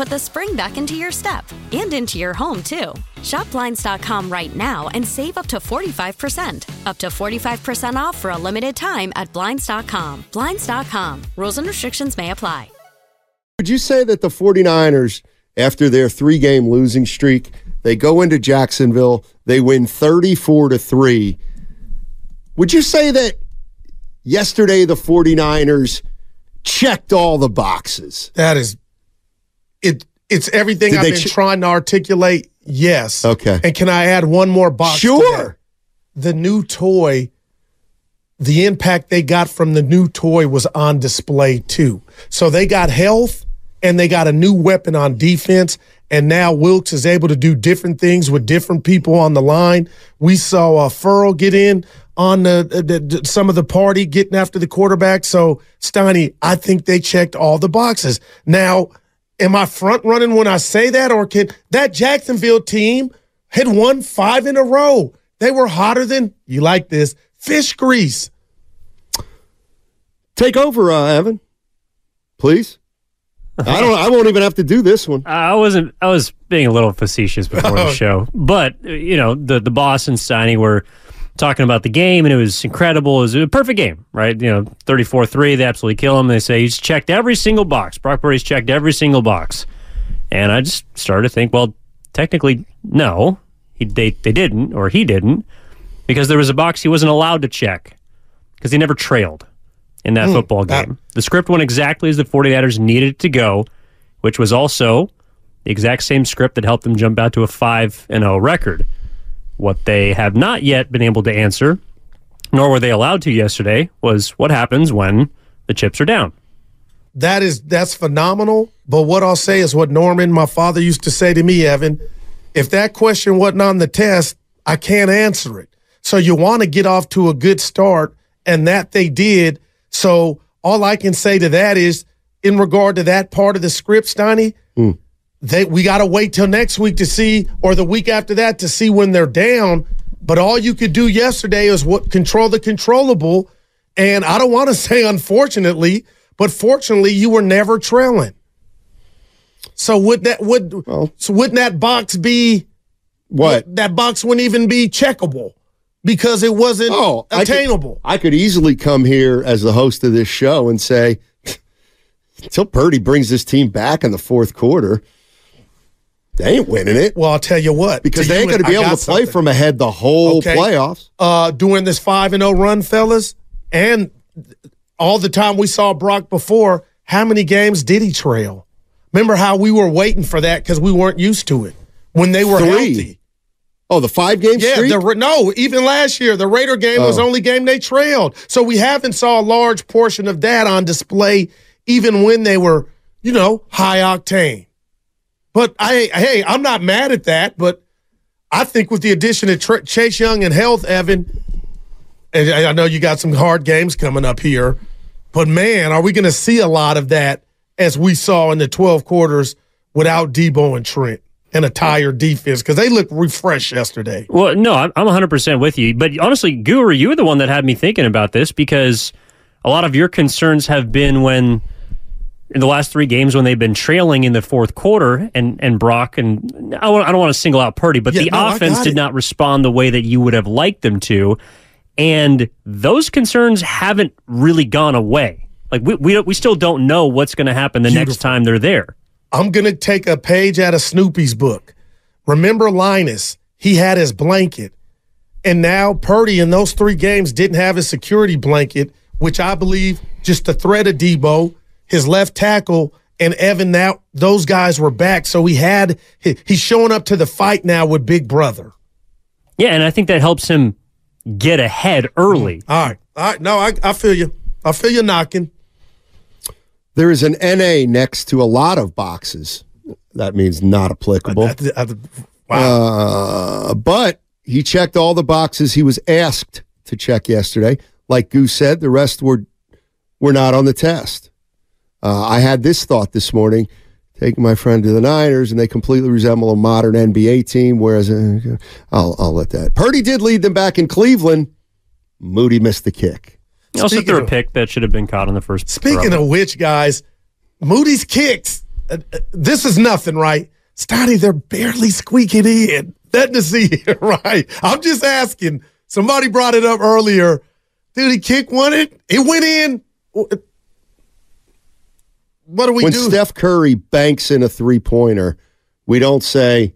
put the spring back into your step and into your home, too. Shop Blinds.com right now and save up to 45%. Up to 45% off for a limited time at Blinds.com. Blinds.com. Rules and restrictions may apply. Would you say that the 49ers, after their three game losing streak, they go into Jacksonville, they win 34 to 3. Would you say that yesterday the 49ers checked all the boxes? That is it it's everything Did I've been ch- trying to articulate. Yes. Okay. And can I add one more box? Sure. The new toy, the impact they got from the new toy was on display too. So they got health and they got a new weapon on defense. And now Wilks is able to do different things with different people on the line. We saw uh, Ferrell get in on the, the, the- some of the party getting after the quarterback. So Steiny, I think they checked all the boxes. Now, am I front running when I say that, or can that Jacksonville team had won five in a row? They were hotter than you like this fish grease. Take over, uh, Evan, please. I don't. I won't even have to do this one. I wasn't. I was being a little facetious before the show, but uh, you know, the the boss and Steiny were talking about the game, and it was incredible. It was a perfect game, right? You know, thirty four three. They absolutely kill him. They say he's checked every single box. Brock Purdy's checked every single box, and I just started to think, well, technically, no, he they they didn't, or he didn't, because there was a box he wasn't allowed to check because he never trailed in that Hmm, football that- game. the script went exactly as the 49ers needed it to go, which was also the exact same script that helped them jump out to a 5 and 0 record. What they have not yet been able to answer, nor were they allowed to yesterday, was what happens when the chips are down. That is that's phenomenal. But what I'll say is what Norman, my father, used to say to me, Evan. If that question wasn't on the test, I can't answer it. So you want to get off to a good start, and that they did. So all I can say to that is, in regard to that part of the script, Steiny, hmm. They we got to wait till next week to see, or the week after that to see when they're down. But all you could do yesterday is what control the controllable. And I don't want to say unfortunately, but fortunately, you were never trailing. So would that would so wouldn't that box be What? that box wouldn't even be checkable because it wasn't Oh, I could- attainable. I could easily come here as the host of this show and say, until Purdy brings this team back in the fourth quarter, they ain't winning it well, I'll tell you what, because to they ain't going to be I able to play something. from ahead the whole Okay. playoffs. uh, during this five and zero run, fellas, and all the time we saw Brock before. How many games did he trail? Remember how we were waiting for that because we weren't used to it when they were Three. healthy. Oh, the five game Yeah, streak. the, no, even last year the Raider game was Oh. the only game they trailed. So we haven't saw a large portion of that on display, even when they were, you know, high octane. But I, hey, I'm not mad at that. But I think with the addition of Tr- Chase Young and health, Evan, and I know you got some hard games coming up here, but man, are we going to see a lot of that as we saw in the 12 quarters without Deebo and Trent and a tired defense because they looked refreshed yesterday. Well, no, I'm, I'm 100% with you. But honestly, Guru, you were the one that had me thinking about this because a lot of your concerns have been when in the last three games when they've been trailing in the fourth quarter, and and Brock and I don't, want to single out Purdy, but Yeah, the no, offense did not respond the way that you would have liked them to, and those concerns haven't really gone away. Like we we, we still don't know what's going to happen the next time they're there. I'm going to take a page out of Snoopy's book. Remember Linus? He had his blanket. And now Purdy in those three games didn't have his security blanket, which I believe just the threat of Deebo, his left tackle, and Evan. Now those guys were back, so he had he, he's showing up to the fight now with Big Brother. Yeah, and I think that helps him get ahead early. All right, all right. No, I, I feel you. I feel you knocking. There is an NA next to a lot of boxes. That means not applicable. I- I- wow. Uh, but he checked all the boxes he was asked to check yesterday. Like Goose said, the rest were were not on the test. Uh, I had this thought this morning, taking my friend to the Niners, and they completely resemble a modern NBA team. Whereas, uh, I'll I'll let that. Purdy did lead them back in Cleveland. Moody missed the kick. He also Speaking threw a of- pick that should have been caught on the first. Speaking throw. of which, guys, Moody's kicks. uh, uh, this is nothing, right? Stotty, they're barely squeaking in. Nothing to see here, right? I'm just asking. Somebody brought it up earlier. Dude, he kicked one. It it went in. What do we when do? Steph Curry banks in a three pointer, we don't say,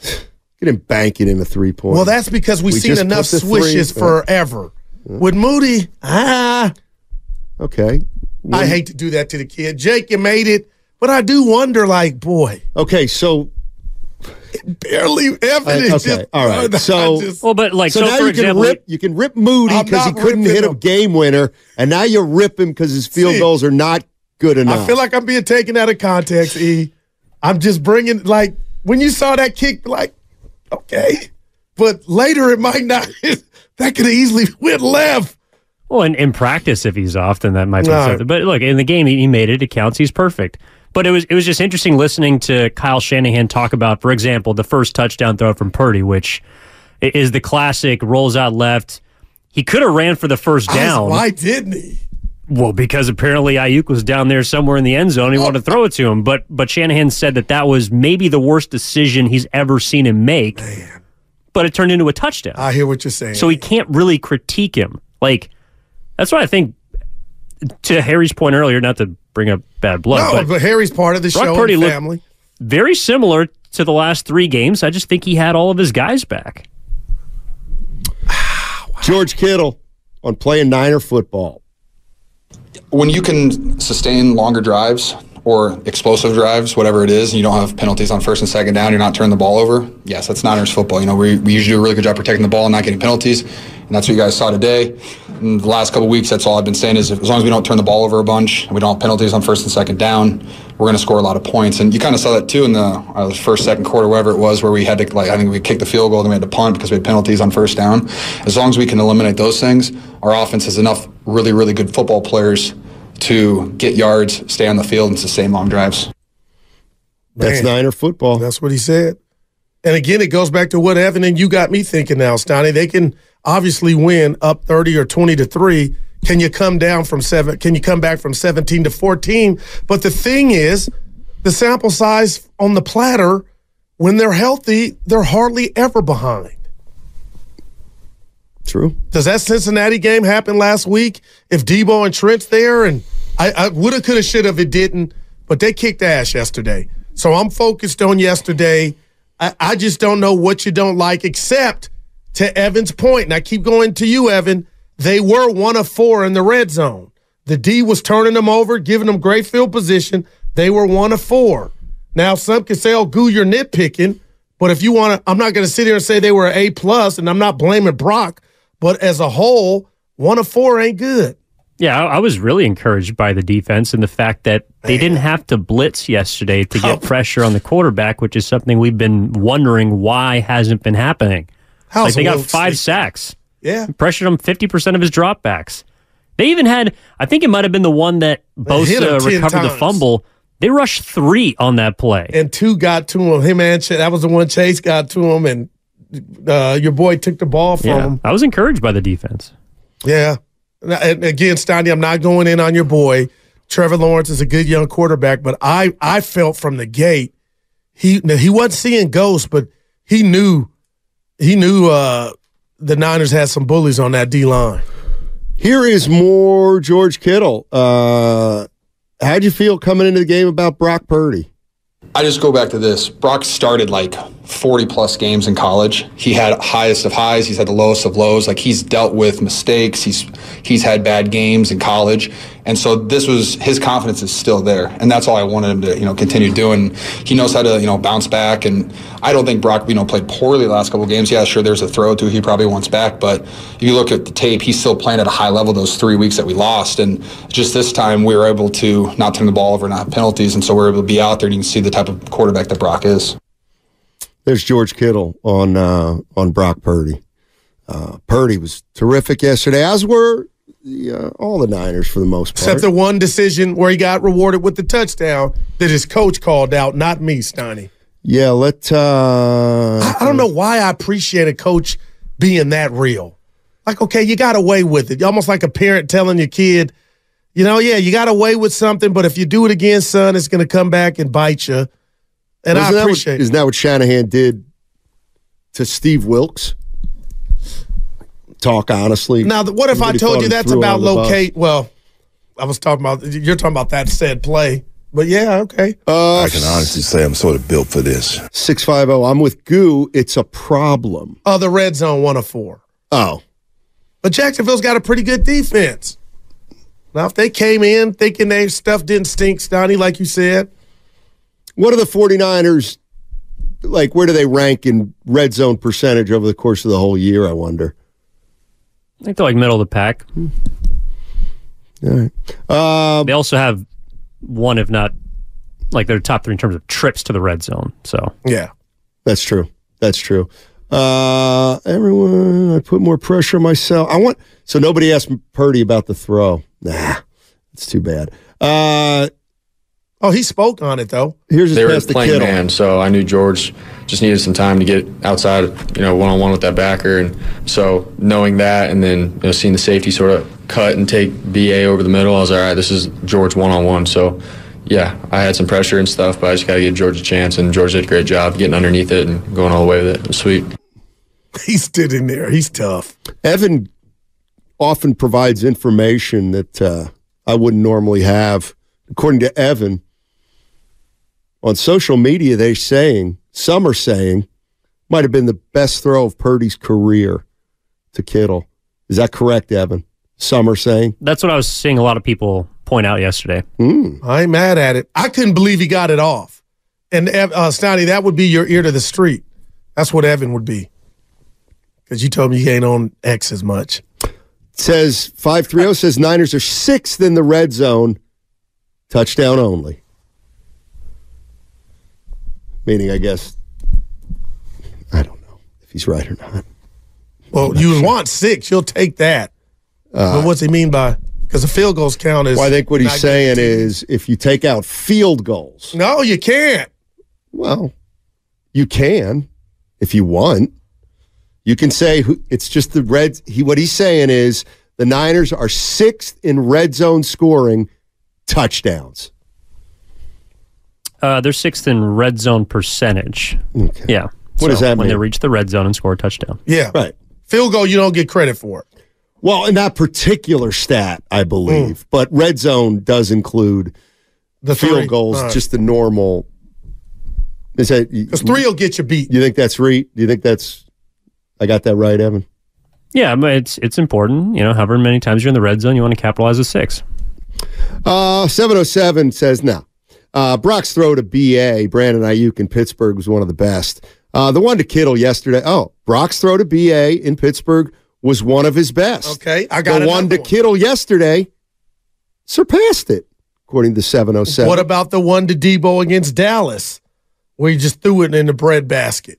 "Get him banking in a three pointer." well, that's because we've We seen enough put the three- swishes forever. With Moody, ah, okay. I hate to do that to the kid. Jake, you made it, but I do wonder, like, boy, Okay, so barely evidence. I- okay, just- all right. So- just- well, but like so, so, now for you example, can rip you can rip Moody because he couldn't ripping hit a game winner, and now you rip him because his field See, goals are not good enough. I feel like I'm being taken out of context, E. I'm just bringing, like, when you saw that kick, like, okay. But later it might not. that could have easily went left. Well, in, in practice, if he's off, then that might be No. something. But look, in the game, he, he made it. It counts. He's perfect. But it was it was just interesting listening to Kyle Shanahan talk about, for example, the first touchdown throw from Purdy, which is the classic rolls out left. He could have ran for the first I was- down. Why didn't he? Well, because apparently Aiyuk was down there somewhere in the end zone. He wanted to throw it to him, but but Shanahan said that that was maybe the worst decision he's ever seen him make. But it turned into a touchdown. I hear what you're saying. So he can't really critique him. Like that's why I think to Harry's point earlier, not to bring up bad blood, no, but but, Harry's part of the Brock show Purdy and family. very similar to the last three games. I just think he had all of his guys back. George Kittle on playing Niner football. When you can sustain longer drives or explosive drives, whatever it is, and you don't have penalties on first and second down, you're not turning the ball over. Yes, that's Niners football. You know, we, we usually do a really good job protecting the ball and not getting penalties, and that's what you guys saw today. In the last couple weeks, that's all I've been saying is if, as long as we don't turn the ball over a bunch, and we don't have penalties on first and second down, we're going to score a lot of points. And you kind of saw that too in the uh, first, second quarter, whatever it was, where we had to like I think we kicked the field goal, then we had to punt because we had penalties on first down. As long as we can eliminate those things, our offense has enough really, really good football players to get yards, stay on the field, and sustain long drives. That's Man. Niner football. That's what he said. And again, it goes back to what Evan and you got me thinking now, Stoney. They can obviously win up 30 or 20 to 3. Can you come down from seven? Can you come back from 17 to 14? But the thing is, the sample size on the platter, when they're healthy, they're hardly ever behind. True. Does that Cincinnati game happen last week? If Deebo and Trent's there, and I, I woulda, coulda, shoulda it didn't, but they kicked ass yesterday. So I'm focused on yesterday. I, I just don't know what you don't like, except to Evan's point, and I keep going to you, Evan. They were one of four in the red zone. The D was turning them over, giving them great field position. They were one of four. Now some can say, "Oh, goo, you're nitpicking," but if you want to, I'm not going to sit here and say they were A plus, and I'm not blaming Brock. But as a whole, one of four ain't good. Yeah, I, I was really encouraged by the defense and the fact that they didn't have to blitz yesterday to get Oh. pressure on the quarterback, which is something we've been wondering why hasn't been happening. How's like they got five sleep? sacks. Yeah, pressured him 50% of his dropbacks. They even had, I think it might have been the one that Bosa 10 recovered the fumble. They rushed three on that play. and two got to him. Him and Ch- that was the one Chase got to him, and uh, your boy took the ball from yeah, him. I was encouraged by the defense. Yeah. And again, Steiny, I'm not going in on your boy. Trevor Lawrence is a good young quarterback, but I I felt from the gate he he wasn't seeing ghosts, but he knew he knew uh, the Niners had some bullies on that D line. Here is more George Kittle. Uh, how'd you feel coming into the game about Brock Purdy? I just go back to this. Brock started like 40 plus games in college. He had highest of highs. He's had the lowest of lows. Like he's dealt with mistakes. He's he's had bad games in college, and so this was his confidence is still there, and that's all I wanted him to you know continue doing. He knows how to you know bounce back, and I don't think Brock you know played poorly the last couple games. Yeah, sure, there's a throw to he probably wants back, but if you look at the tape, he's still playing at a high level those three weeks that we lost, and just this time we were able to not turn the ball over, not penalties, and so we're able to be out there and you can see the type of quarterback that Brock is. There's George Kittle on uh, on Brock Purdy. Uh, Purdy was terrific yesterday, as were the, uh, all the Niners for the most part. Except the one decision where he got rewarded with the touchdown that his coach called out, not me, Steiny. Yeah, let. Uh, I, I don't know why I appreciate a coach being that real. Like, okay, you got away with it. Almost like a parent telling your kid, you know, yeah, you got away with something, but if you do it again, son, it's going to come back and bite you. And I Isn't that what- appreciate Isn't that what Shanahan did to Steve Wilks? Talk honestly. Now, what if I told you that's about on the bus. locate? Well, I was talking about you're talking about that said play, but yeah, okay. Uh, I can honestly say I'm sort of built for this. Six five zero. I'm with Goo. It's a problem. Oh, the red zone one of four, Oh, but Jacksonville's got a pretty good defense. Now, if they came in thinking their stuff didn't stink, Stoney, like you said, what are the 49ers like? Where do they rank in red zone percentage over the course of the whole year? I wonder. I think they're like middle of the pack. All right. Uh, They also have one, if not like they're top three in terms of trips to the red zone. So yeah. That's true. That's true. Uh, everyone, I put more pressure on myself. I want so nobody asked Purdy about the throw. Nah, it's too bad. Uh, Oh, he spoke on it though. here's his they were pass to playing Kittle. man, so I knew George just needed some time to get outside, you know, one on one with that backer, and so knowing that, and then you know, seeing the safety sort of cut and take Ba over the middle, I was like, all right, this is George one on one. So, yeah, I had some pressure and stuff, but I just got to give George a chance, and George did a great job getting underneath it and going all the way with it. It was sweet. He stood in there. He's tough. Evan often provides information that uh, I wouldn't normally have. According to Evan, on social media, they're saying, some are saying, might have been the best throw of Purdy's career to Kittle. Is that correct, Evan? Some are saying. that's what I was seeing a lot of people point out yesterday. I ain't mad at it. I couldn't believe he got it off. And Ev- uh, Stoney, that would be your ear to the street. That's what Evan would be. Because you told me he ain't on X as much. says 530 says Niners are sixth in the red zone, touchdown only. Meaning, I guess, I don't know if he's right or not. Well, you want six, you'll take that. Uh, but what's he mean by? Because the field goals count as. Well, I think what he's saying is if you take out field goals, No, you can't. well, you can if you want. You can say who- it's just the red. He what he's saying is the Niners are sixth in red zone scoring touchdowns. Uh, they're sixth in red zone percentage. Okay. Yeah. What does that when they mean? reach the red zone and score a touchdown? Yeah. Right. Field goal, you don't get credit for it. Well, in that particular stat, I believe, but red zone does include The field three. goals, All right. just the normal. Is that Because three will get you beat. You think that's re? Do you think that's? I got that right, Evan. Yeah, but it's it's important. You know, however many times you're in the red zone, you want to capitalize a six. Uh, 707 says no. Uh, Brock's throw to BA, Brandon Aiyuk in Pittsburgh was one of the best. Uh, the one to Kittle yesterday. Oh, Brock's throw to BA in Pittsburgh was one of his best. Okay, I got the one to Kittle yesterday surpassed it, according to 707. What about the one to Deebo against Dallas, where he just threw it in the bread basket?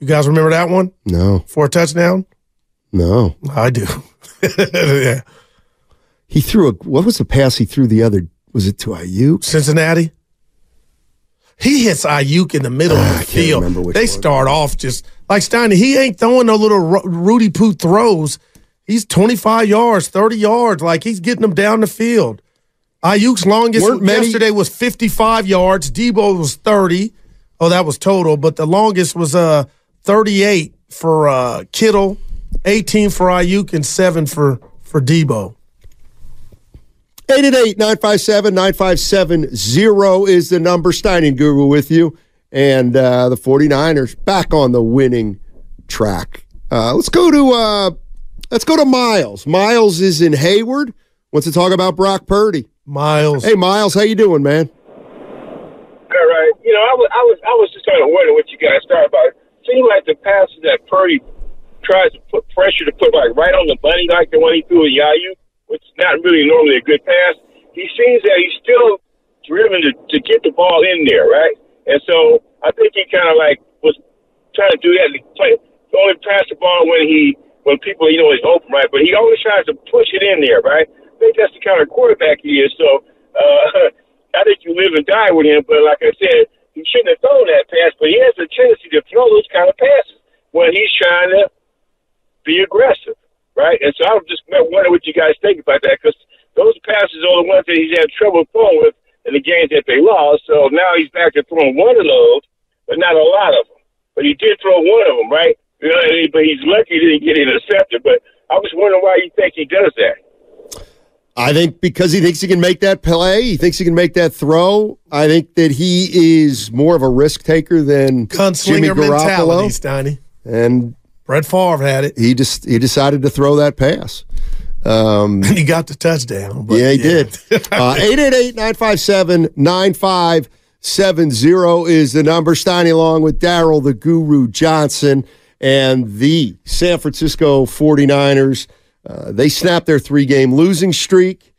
You guys remember that one no, for a touchdown? no. I do. yeah. He threw a. What was the pass he threw the other? Was it to Aiyuk? Cincinnati. He hits Aiyuk in the middle Ah, of the can't field. They start off just like Steiner. He ain't throwing no little Rudy Poo throws. He's 25 yards, 30 yards. Like he's getting them down the field. Aiyuk's longest many- yesterday was 55 yards. Deebo was 30. Oh, that was total, but the longest was uh 38 for uh Kittle, 18 for Aiyuk, and seven for for Deebo. 888 957 9570 is the number. Stein and Guru with you. And uh, the 49ers back on the winning track. Uh, let's go to uh, let's go to Miles. Miles is in Hayward. Wants to talk about Brock Purdy. Miles. Hey Miles, how you doing, man? All right. You know, I was, I was, I was just kind of wondering what you guys thought about. It seemed like the passes that Purdy tries to put pressure to put like right on the money, like the one he threw at Yayu, which is not really normally a good pass. He seems that he's still driven to, to get the ball in there, right? And so I think he kind of like was trying to do that. To play, only pass the ball when he when people you know is open, right? But he always tries to push it in there, right? I think that's the kind of quarterback he is. So uh, I think you live and die with him. But like I said, he shouldn't have thrown that pass. But he has a tendency to throw those kind of passes when he's trying to be aggressive, right? And so I was just wondering what you guys think about that because those passes are the ones that he's had trouble throwing with in the games that they lost. So now he's back to throwing one of those, but not a lot of them. But he did throw one of them, right? You know, and he- but he's lucky he didn't get intercepted. But I was wondering why you think he does that. I think because he thinks he can make that play, he thinks he can make that throw. I think that he is more of a risk taker than Jimmy Gunslinger mentality, Garoppolo. Steiny. And Brett Favre had it. He just he decided to throw that pass. Um, and he got the touchdown. Yeah, he did. Uh, 888-957-9570 is the number. Steiny along with Daryl the Guru Johnson and the San Francisco 49ers. Uh, they snapped their three-game losing streak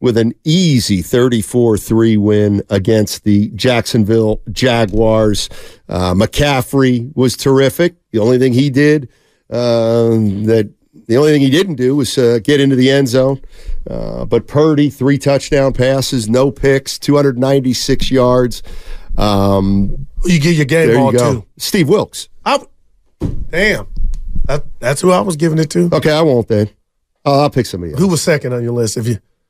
with an easy 34-3 win against the Jacksonville Jaguars. Uh, McCaffrey was terrific. The only thing he did um, that the only thing he didn't do was uh, get into the end zone. Uh, but Purdy, three touchdown passes, no picks, 296 yards. Um, you get your game ball you too. Steve Wilks. I, damn, that, that's who I was giving it to. Okay, I won't then. Uh, I'll pick somebody else. Who was second on your list? If you